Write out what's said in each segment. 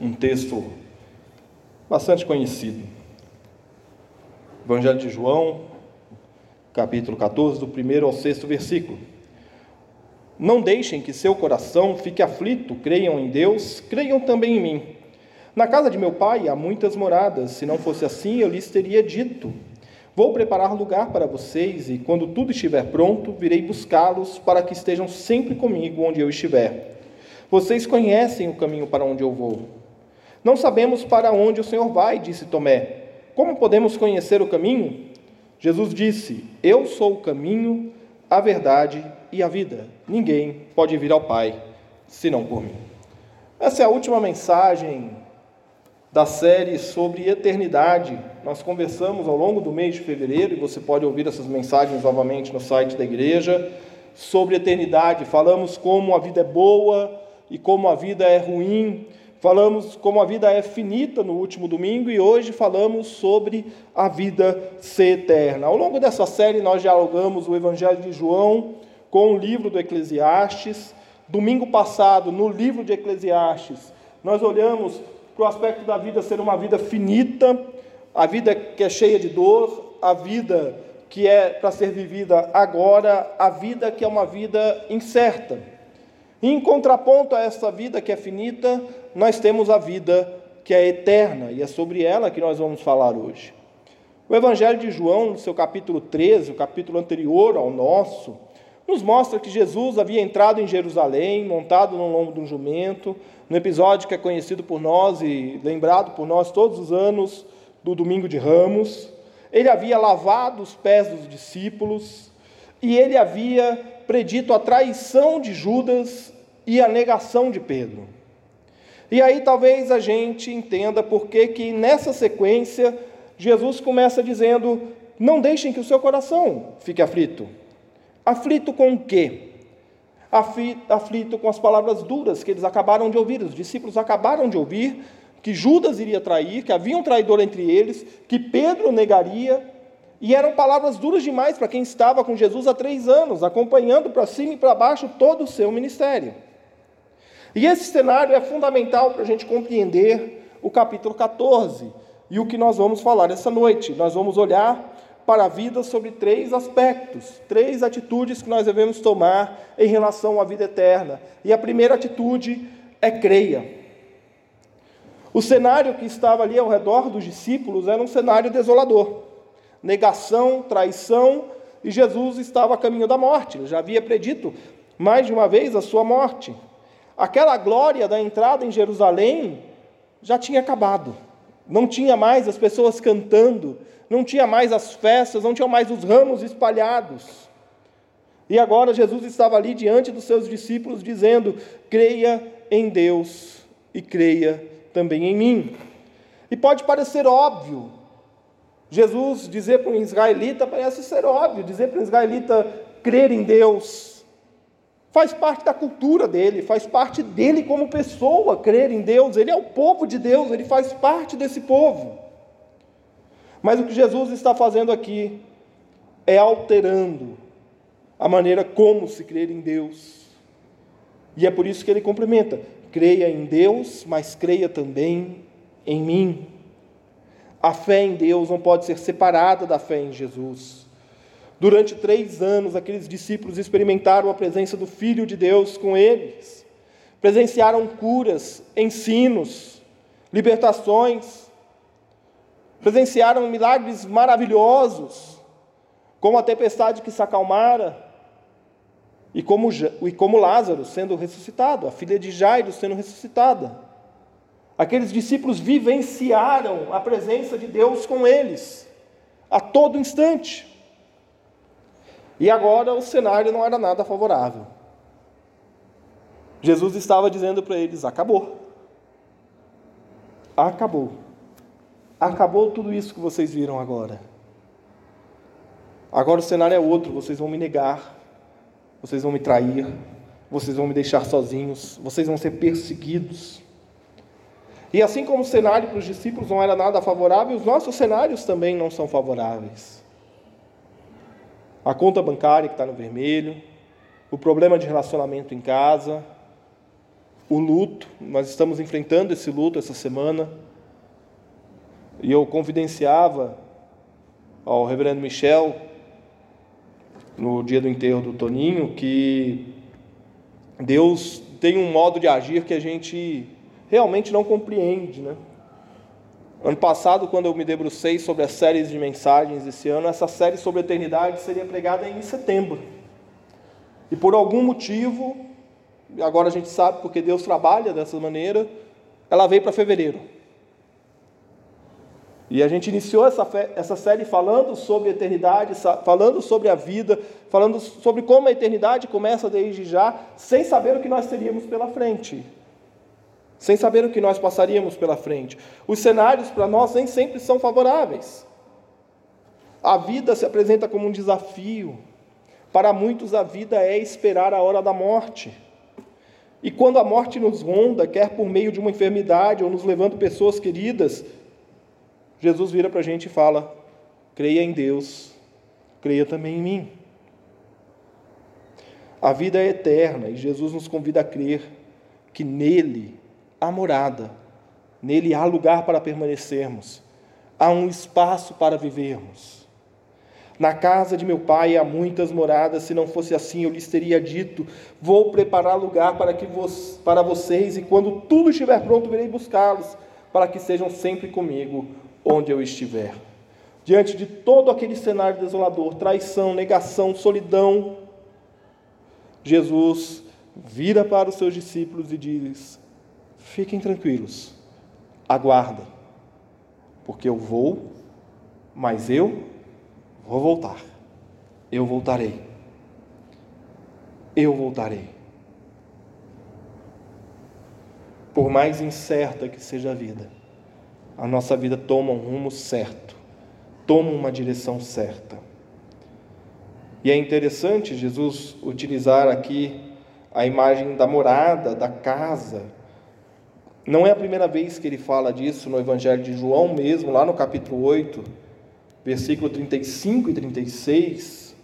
Um texto bastante conhecido. Evangelho de João, capítulo 14, do primeiro ao sexto versículo. Não deixem que seu coração fique aflito, creiam em Deus, creiam também em mim. Na casa de meu pai há muitas moradas, se não fosse assim, eu lhes teria dito: Vou preparar lugar para vocês, e quando tudo estiver pronto, virei buscá-los para que estejam sempre comigo onde eu estiver. Vocês conhecem o caminho para onde eu vou. Não sabemos para onde o Senhor vai, disse Tomé. Como podemos conhecer o caminho? Jesus disse: Eu sou o caminho, a verdade e a vida. Ninguém pode vir ao Pai senão por mim. Essa é a última mensagem da série sobre eternidade. Nós conversamos ao longo do mês de fevereiro, e você pode ouvir essas mensagens novamente no site da igreja, sobre eternidade. Falamos como a vida é boa e como a vida é ruim Falamos como a vida é finita no último domingo e hoje falamos sobre a vida ser eterna. Ao longo dessa série, nós dialogamos o Evangelho de João com o livro do Eclesiastes. Domingo passado, no livro de Eclesiastes, nós olhamos para o aspecto da vida ser uma vida finita, a vida que é cheia de dor, a vida que é para ser vivida agora, a vida que é uma vida incerta. Em contraponto a essa vida que é finita, nós temos a vida que é eterna, e é sobre ela que nós vamos falar hoje. O Evangelho de João, no seu capítulo 13, o capítulo anterior ao nosso, nos mostra que Jesus havia entrado em Jerusalém, montado no lombo de um jumento, no episódio que é conhecido por nós e lembrado por nós todos os anos do Domingo de Ramos. Ele havia lavado os pés dos discípulos e ele havia predito a traição de Judas e a negação de Pedro. E aí talvez a gente entenda por que que nessa sequência Jesus começa dizendo: "Não deixem que o seu coração fique aflito". Aflito com o quê? Aflito com as palavras duras que eles acabaram de ouvir, os discípulos acabaram de ouvir que Judas iria trair, que havia um traidor entre eles, que Pedro negaria, e eram palavras duras demais para quem estava com Jesus há três anos, acompanhando para cima e para baixo todo o seu ministério. E esse cenário é fundamental para a gente compreender o capítulo 14 e o que nós vamos falar essa noite. Nós vamos olhar para a vida sobre três aspectos, três atitudes que nós devemos tomar em relação à vida eterna. E a primeira atitude é creia. O cenário que estava ali ao redor dos discípulos era um cenário desolador. Negação, traição, e Jesus estava a caminho da morte. Ele já havia predito mais de uma vez a sua morte. Aquela glória da entrada em Jerusalém já tinha acabado. Não tinha mais as pessoas cantando, não tinha mais as festas, não tinha mais os ramos espalhados. E agora Jesus estava ali diante dos seus discípulos dizendo: creia em Deus e creia também em mim. E pode parecer óbvio, Jesus dizer para um israelita parece ser óbvio, dizer para um israelita crer em Deus, faz parte da cultura dele, faz parte dele como pessoa crer em Deus. Ele é o povo de Deus, ele faz parte desse povo. Mas o que Jesus está fazendo aqui é alterando a maneira como se crer em Deus. E é por isso que ele complementa: creia em Deus, mas creia também em mim. A fé em Deus não pode ser separada da fé em Jesus. Durante três anos, aqueles discípulos experimentaram a presença do Filho de Deus com eles, presenciaram curas, ensinos, libertações, presenciaram milagres maravilhosos, como a tempestade que se acalmara, e como, e como Lázaro sendo ressuscitado, a filha de Jairo sendo ressuscitada. Aqueles discípulos vivenciaram a presença de Deus com eles, a todo instante. E agora o cenário não era nada favorável. Jesus estava dizendo para eles: acabou. acabou. Acabou tudo isso que vocês viram agora. Agora o cenário é outro, vocês vão me negar, vocês vão me trair, vocês vão me deixar sozinhos, vocês vão ser perseguidos. E assim como o cenário para os discípulos não era nada favorável, os nossos cenários também não são favoráveis. A conta bancária que está no vermelho, o problema de relacionamento em casa, o luto, nós estamos enfrentando esse luto essa semana. E eu confidenciava ao reverendo Michel, no dia do enterro do Toninho, que Deus tem um modo de agir que a gente realmente não compreende, né? Ano passado, quando eu me debrucei sobre as séries de mensagens esse ano, essa série sobre eternidade seria pregada em setembro. E por algum motivo, agora a gente sabe porque Deus trabalha dessa maneira, ela veio para fevereiro. E a gente iniciou essa, essa série falando sobre eternidade, falando sobre a vida, falando sobre como a eternidade começa desde já, sem saber o que nós teríamos pela frente sem saber o que nós passaríamos pela frente. Os cenários para nós nem sempre são favoráveis. A vida se apresenta como um desafio. Para muitos, a vida é esperar a hora da morte. E quando a morte nos ronda, quer por meio de uma enfermidade ou nos levando pessoas queridas, Jesus vira para a gente e fala: creia em Deus, creia também em mim. A vida é eterna e Jesus nos convida a crer que nele a morada. Nele há lugar para permanecermos. Há um espaço para vivermos. Na casa de meu pai há muitas moradas, se não fosse assim, eu lhes teria dito: Vou preparar lugar para, que vo para vocês, e quando tudo estiver pronto, virei buscá-los, para que sejam sempre comigo onde eu estiver. Diante de todo aquele cenário desolador, traição, negação, solidão, Jesus vira para os seus discípulos e diz: Fiquem tranquilos, aguardem, porque eu vou, mas eu vou voltar. Eu voltarei. Eu voltarei. Por mais incerta que seja a vida, a nossa vida toma um rumo certo, toma uma direção certa. E é interessante Jesus utilizar aqui a imagem da morada, da casa, não é a primeira vez que ele fala disso no Evangelho de João mesmo, lá no capítulo 8, versículo 35 e 36.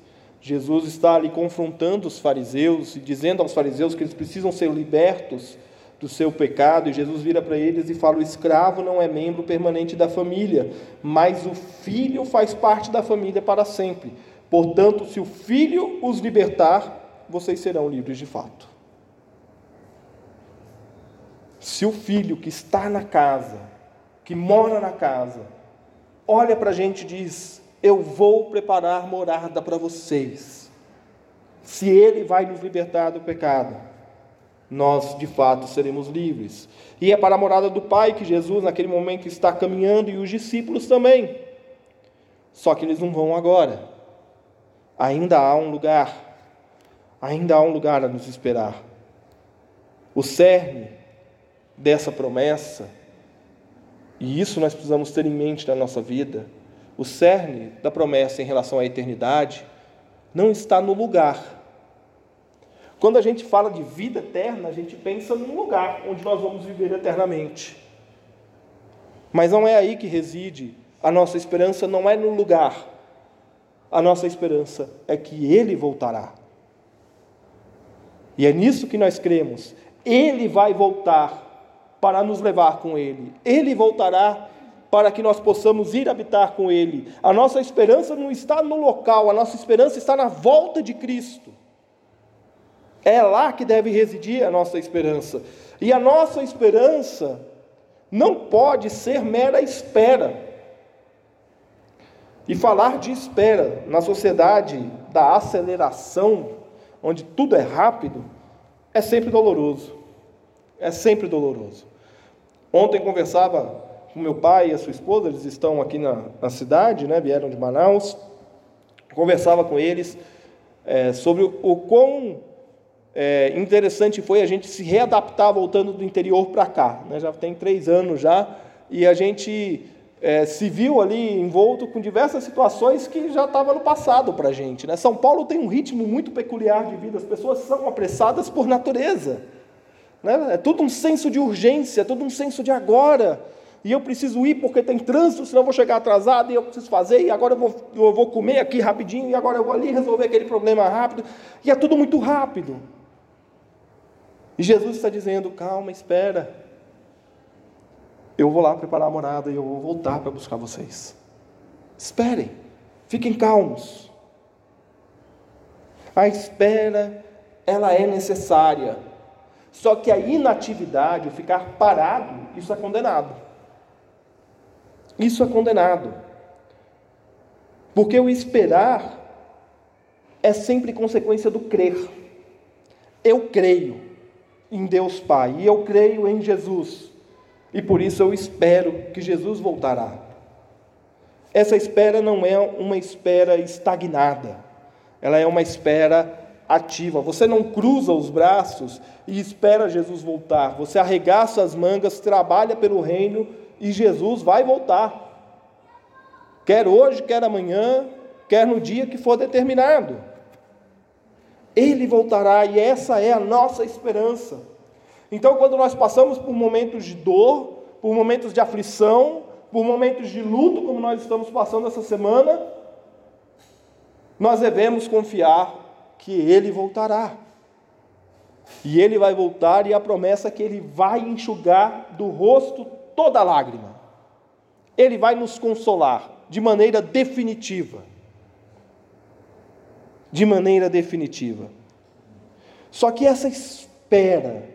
Jesus está ali confrontando os fariseus e dizendo aos fariseus que eles precisam ser libertos do seu pecado, e Jesus vira para eles e fala: O escravo não é membro permanente da família, mas o filho faz parte da família para sempre. Portanto, se o filho os libertar, vocês serão livres de fato. Se o filho que está na casa, que mora na casa, olha para a gente e diz: Eu vou preparar morada para vocês. Se ele vai nos libertar do pecado, nós de fato seremos livres. E é para a morada do Pai que Jesus, naquele momento, está caminhando e os discípulos também. Só que eles não vão agora. Ainda há um lugar. Ainda há um lugar a nos esperar. O cerne dessa promessa, e isso nós precisamos ter em mente na nossa vida, o cerne da promessa em relação à eternidade não está no lugar. Quando a gente fala de vida eterna, a gente pensa num lugar onde nós vamos viver eternamente. Mas não é aí que reside a nossa esperança, não é no lugar. A nossa esperança é que Ele voltará. E é nisso que nós cremos. Ele vai voltar para nos levar com Ele. Ele voltará para que nós possamos ir habitar com Ele. A nossa esperança não está no local, a nossa esperança está na volta de Cristo. É lá que deve residir a nossa esperança. E a nossa esperança não pode ser mera espera. E falar de espera na sociedade da aceleração, onde tudo é rápido, é sempre doloroso. É sempre doloroso. Ontem conversava com meu pai e a sua esposa, eles estão aqui na, na cidade, né, vieram de Manaus. Conversava com eles é, sobre o, quão é, interessante foi a gente se readaptar voltando do interior para cá. Né? Já tem três anos já e a gente é, se viu ali envolto com diversas situações que já estavam no passado para a gente. Né? São Paulo tem um ritmo muito peculiar de vida, as pessoas são apressadas por natureza. Né? É tudo um senso de urgência, é tudo um senso de agora. E eu preciso ir porque tem trânsito, senão eu vou chegar atrasado, e eu preciso fazer, e agora eu vou, eu vou comer aqui rapidinho, e agora eu vou ali resolver aquele problema rápido. E é tudo muito rápido. E Jesus está dizendo: calma, espera. Eu vou lá preparar a morada e eu vou voltar para buscar vocês. Esperem, fiquem calmos. A espera, ela é necessária. Só que a inatividade, o ficar parado, isso é condenado. Isso é condenado. Porque o esperar é sempre consequência do crer. Eu creio em Deus Pai e eu creio em Jesus. E por isso eu espero que Jesus voltará. Essa espera não é uma espera estagnada. Ela é uma espera ativa. Você não cruza os braços e espera Jesus voltar. Você arregaça as mangas, trabalha pelo reino e Jesus vai voltar. Quer hoje, quer amanhã, quer no dia que for determinado. Ele voltará e essa é a nossa esperança. Então, quando nós passamos por momentos de dor, por momentos de aflição, por momentos de luto, como nós estamos passando essa semana, nós devemos confiar que Ele voltará. E Ele vai voltar, e a promessa é que Ele vai enxugar do rosto toda lágrima. Ele vai nos consolar de maneira definitiva. De maneira definitiva. Só que essa espera,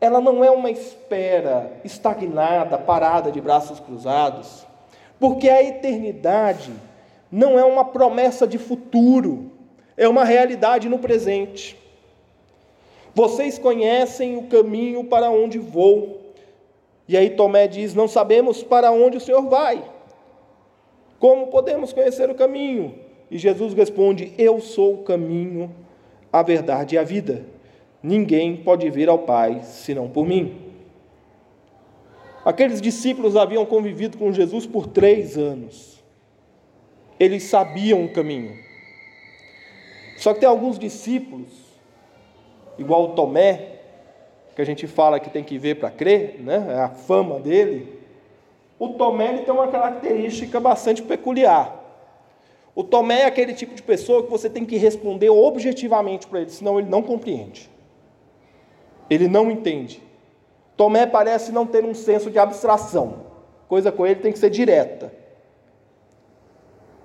ela não é uma espera estagnada, parada de braços cruzados, porque a eternidade não é uma promessa de futuro, é uma realidade no presente. Vocês conhecem o caminho para onde vou. E aí Tomé diz: Não sabemos para onde o Senhor vai. Como podemos conhecer o caminho? E Jesus responde: Eu sou o caminho, a verdade e a vida. Ninguém pode vir ao Pai senão por mim. Aqueles discípulos haviam convivido com Jesus por três anos. Eles sabiam o caminho. Só que tem alguns discípulos, igual Tomé, que a gente fala que tem que ver para crer, né? é a fama dele. O Tomé ele tem uma característica bastante peculiar. O Tomé é aquele tipo de pessoa que você tem que responder objetivamente para ele, senão ele não compreende. Ele não entende. Tomé parece não ter um senso de abstração. Coisa com ele tem que ser direta.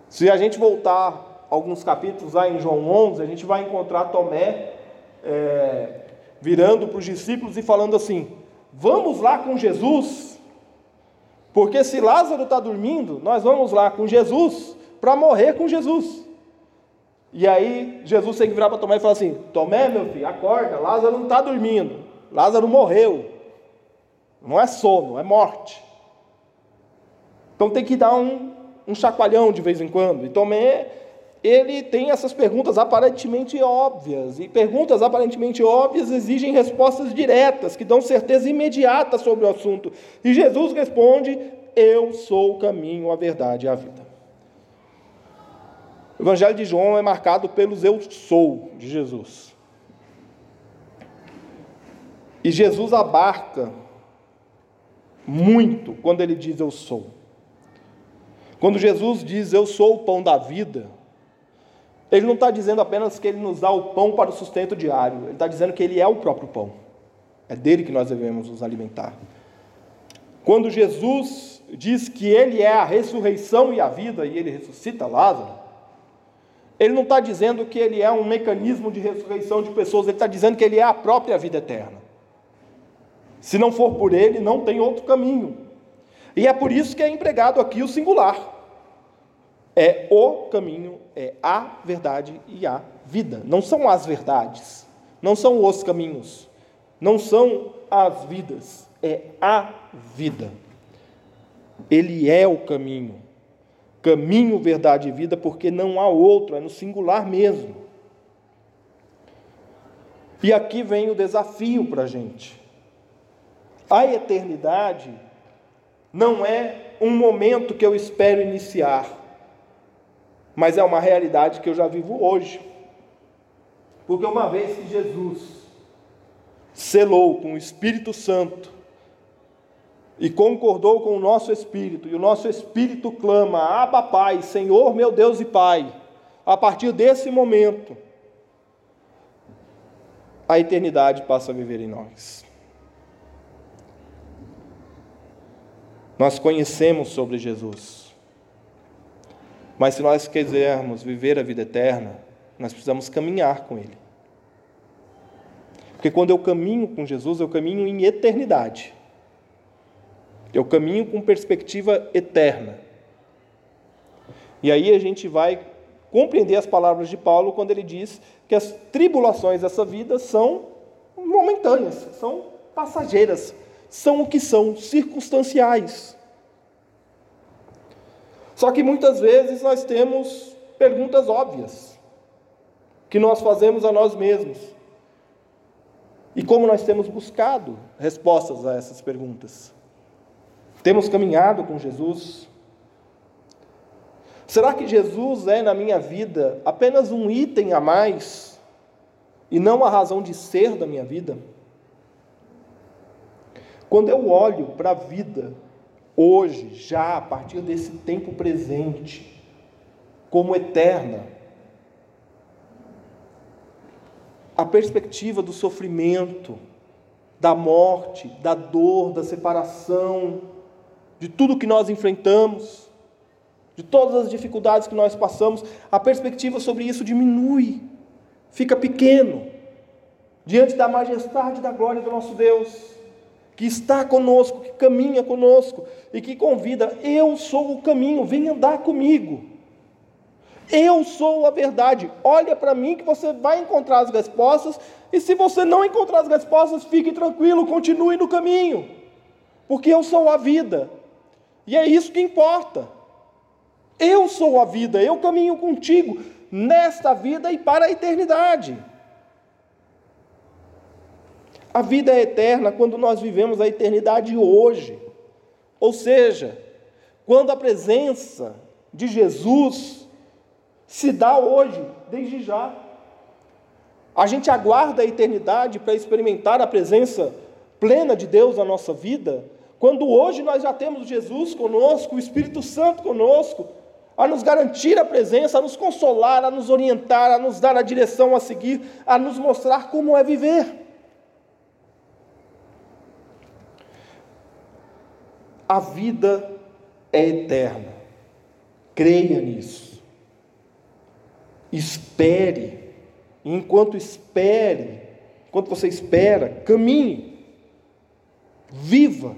Se a gente voltar alguns capítulos lá em João 11, a gente vai encontrar Tomé é, virando para os discípulos e falando assim: Vamos lá com Jesus, porque se Lázaro está dormindo, nós vamos lá com Jesus para morrer com Jesus. E aí Jesus tem que virar para Tomé e falar assim: Tomé, meu filho, acorda, Lázaro não está dormindo, Lázaro morreu. Não é sono, é morte. Então tem que dar um, um chacoalhão de vez em quando. E Tomé ele tem essas perguntas aparentemente óbvias, e perguntas aparentemente óbvias exigem respostas diretas, que dão certeza imediata sobre o assunto. E Jesus responde: Eu sou o caminho, a verdade e a vida. O Evangelho de João é marcado pelos eu sou de Jesus. E Jesus abarca muito quando ele diz eu sou. Quando Jesus diz eu sou o pão da vida, ele não está dizendo apenas que ele nos dá o pão para o sustento diário, ele está dizendo que ele é o próprio pão. É dele que nós devemos nos alimentar. Quando Jesus diz que ele é a ressurreição e a vida, e ele ressuscita Lázaro, ele não está dizendo que ele é um mecanismo de ressurreição de pessoas, ele está dizendo que ele é a própria vida eterna. Se não for por ele, não tem outro caminho. E é por isso que é empregado aqui o singular. É o caminho, é a verdade e a vida. Não são as verdades, não são os caminhos, não são as vidas, é a vida. Ele é o caminho. Caminho, verdade e vida, porque não há outro, é no singular mesmo. E aqui vem o desafio para a gente. A eternidade não é um momento que eu espero iniciar, mas é uma realidade que eu já vivo hoje. Porque uma vez que Jesus selou com o Espírito Santo e concordou com o nosso espírito, e o nosso espírito clama: Abba, Pai, Senhor meu Deus e Pai. A partir desse momento, a eternidade passa a viver em nós. Nós conhecemos sobre Jesus. Mas se nós quisermos viver a vida eterna, nós precisamos caminhar com Ele. Porque quando eu caminho com Jesus, eu caminho em eternidade. Eu caminho com perspectiva eterna. E aí a gente vai compreender as palavras de Paulo quando ele diz que as tribulações dessa vida são momentâneas, são passageiras, são o que são, circunstanciais. Só que muitas vezes nós temos perguntas óbvias que nós fazemos a nós mesmos. E como nós temos buscado respostas a essas perguntas? Temos caminhado com Jesus? Será que Jesus é na minha vida apenas um item a mais e não a razão de ser da minha vida? Quando eu olho para a vida hoje, já a partir desse tempo presente, como eterna, a perspectiva do sofrimento, da morte, da dor, da separação, de tudo que nós enfrentamos, de todas as dificuldades que nós passamos, a perspectiva sobre isso diminui, fica pequeno, diante da majestade da glória do nosso Deus, que está conosco, que caminha conosco e que convida: Eu sou o caminho, vem andar comigo. Eu sou a verdade. Olha para mim que você vai encontrar as respostas. E se você não encontrar as respostas, fique tranquilo, continue no caminho. Porque eu sou a vida. E é isso que importa. Eu sou a vida, eu caminho contigo nesta vida e para a eternidade. A vida é eterna quando nós vivemos a eternidade hoje. Ou seja, quando a presença de Jesus se dá hoje, desde já. A gente aguarda a eternidade para experimentar a presença plena de Deus na nossa vida, quando hoje nós já temos Jesus conosco, o Espírito Santo conosco, a nos garantir a presença, a nos consolar, a nos orientar, a nos dar a direção a seguir, a nos mostrar como é viver. A vida é eterna. Creia nisso. Espere. Enquanto espere, enquanto você espera, caminhe. Viva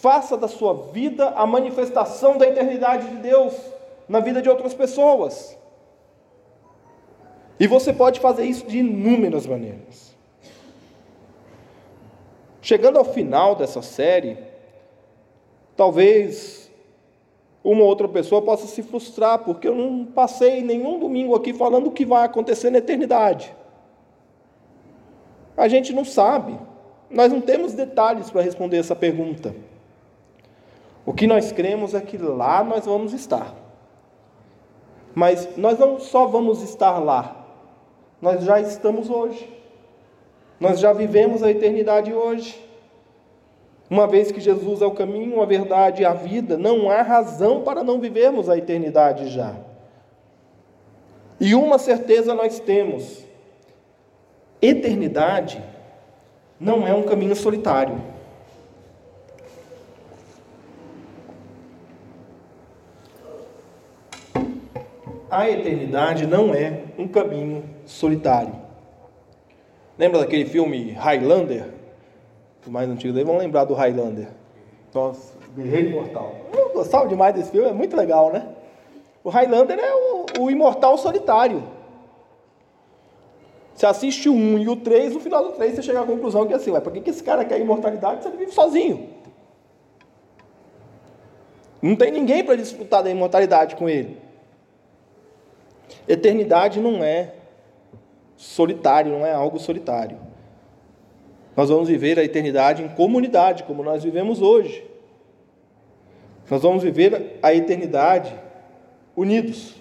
Faça da sua vida a manifestação da eternidade de Deus na vida de outras pessoas. E você pode fazer isso de inúmeras maneiras. Chegando ao final dessa série, talvez uma outra pessoa possa se frustrar, porque eu não passei nenhum domingo aqui falando o que vai acontecer na eternidade. A gente não sabe, nós não temos detalhes para responder essa pergunta. O que nós cremos é que lá nós vamos estar. Mas nós não só vamos estar lá, nós já estamos hoje. Nós já vivemos a eternidade hoje. Uma vez que Jesus é o caminho, a verdade e a vida, não há razão para não vivermos a eternidade já. E uma certeza nós temos: eternidade não é um caminho solitário. a eternidade não é um caminho solitário. Lembra daquele filme Highlander? Os mais antigos aí vão lembrar do Highlander. Nossa, Guerreiro Imortal. Eu gostava demais desse filme, é muito legal, né? O Highlander é o, o imortal solitário. Você assiste o 1 e o 3, no final do 3 você chega à conclusão que é assim, ué, por que, que esse cara quer imortalidade se ele vive sozinho? Não tem ninguém para disputar da imortalidade com ele. Eternidade não é solitário, não é algo solitário. Nós vamos viver a eternidade em comunidade, como nós vivemos hoje. Nós vamos viver a eternidade unidos,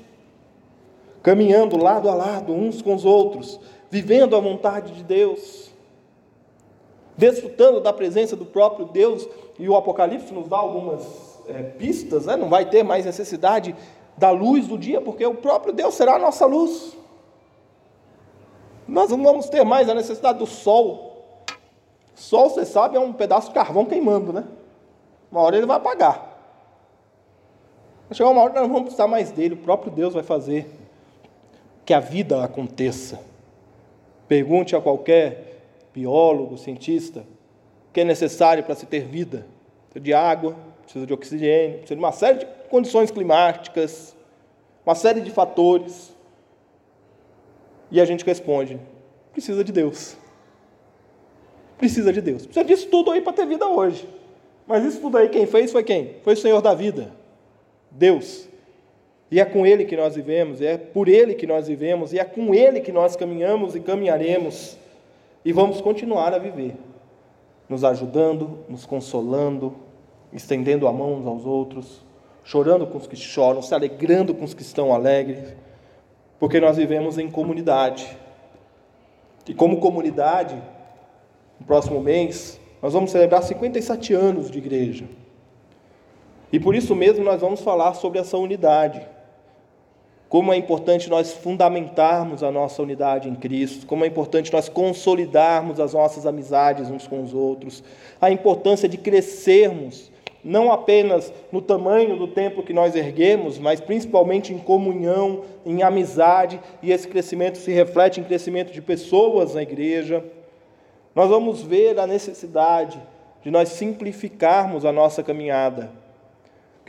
caminhando lado a lado uns com os outros, vivendo a vontade de Deus, desfrutando da presença do próprio Deus, e o Apocalipse nos dá algumas é, pistas, né? não vai ter mais necessidade da luz do dia, porque o próprio Deus será a nossa luz. Nós não vamos ter mais a necessidade do sol. Sol, você sabe, é um pedaço de carvão queimando, né? Uma hora ele vai apagar. Vai chegar uma hora que nós não vamos precisar mais dele, o próprio Deus vai fazer que a vida aconteça. Pergunte a qualquer biólogo, cientista, o que é necessário para se ter vida. Precisa de água, precisa de oxigênio, precisa de uma série de condições climáticas, uma série de fatores. E a gente responde: precisa de Deus. Precisa de Deus. Precisa disso tudo aí para ter vida hoje. Mas isso tudo aí quem fez foi quem? Foi o Senhor da vida. Deus. E é com Ele que nós vivemos, é por Ele que nós vivemos, e é com Ele que nós caminhamos e caminharemos, e vamos continuar a viver, nos ajudando, nos consolando, estendendo a mão uns aos outros, chorando com os que choram, se alegrando com os que estão alegres, porque nós vivemos em comunidade. E como comunidade, próximo mês, nós vamos celebrar 57 anos de igreja. E por isso mesmo nós vamos falar sobre essa unidade. Como é importante nós fundamentarmos a nossa unidade em Cristo, como é importante nós consolidarmos as nossas amizades uns com os outros, a importância de crescermos, não apenas no tamanho do templo que nós erguemos, mas principalmente em comunhão, em amizade, e esse crescimento se reflete em crescimento de pessoas na igreja. Nós vamos ver a necessidade de nós simplificarmos a nossa caminhada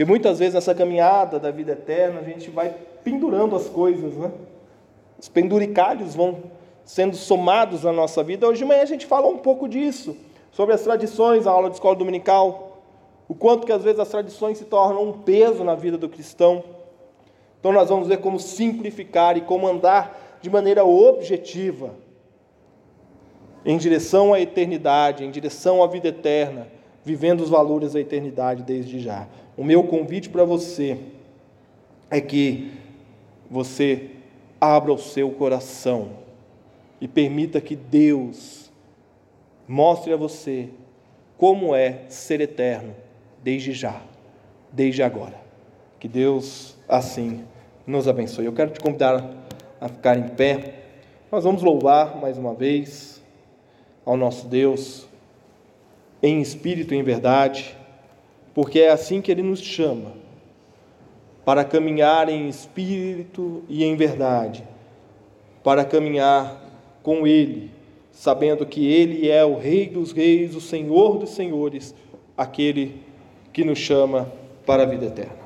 porque muitas vezes nessa caminhada da vida eterna a gente vai pendurando as coisas, né? Os penduricalhos vão sendo somados na nossa vida. Hoje de manhã a gente fala um pouco disso, sobre as tradições, a aula de escola dominical, o quanto que às vezes as tradições se tornam um peso na vida do cristão. Então nós vamos ver como simplificar e como andar de maneira objetiva em direção à eternidade, em direção à vida eterna, vivendo os valores da eternidade desde já. O meu convite para você é que você abra o seu coração e permita que Deus mostre a você como é ser eterno desde já, desde agora. Que Deus assim nos abençoe. Eu quero te convidar a ficar em pé. Nós vamos louvar mais uma vez ao nosso Deus em espírito e em verdade porque é assim que ele nos chama para caminhar em espírito e em verdade, para caminhar com ele, sabendo que ele é o Rei dos Reis, o Senhor dos Senhores, aquele que nos chama para a vida eterna.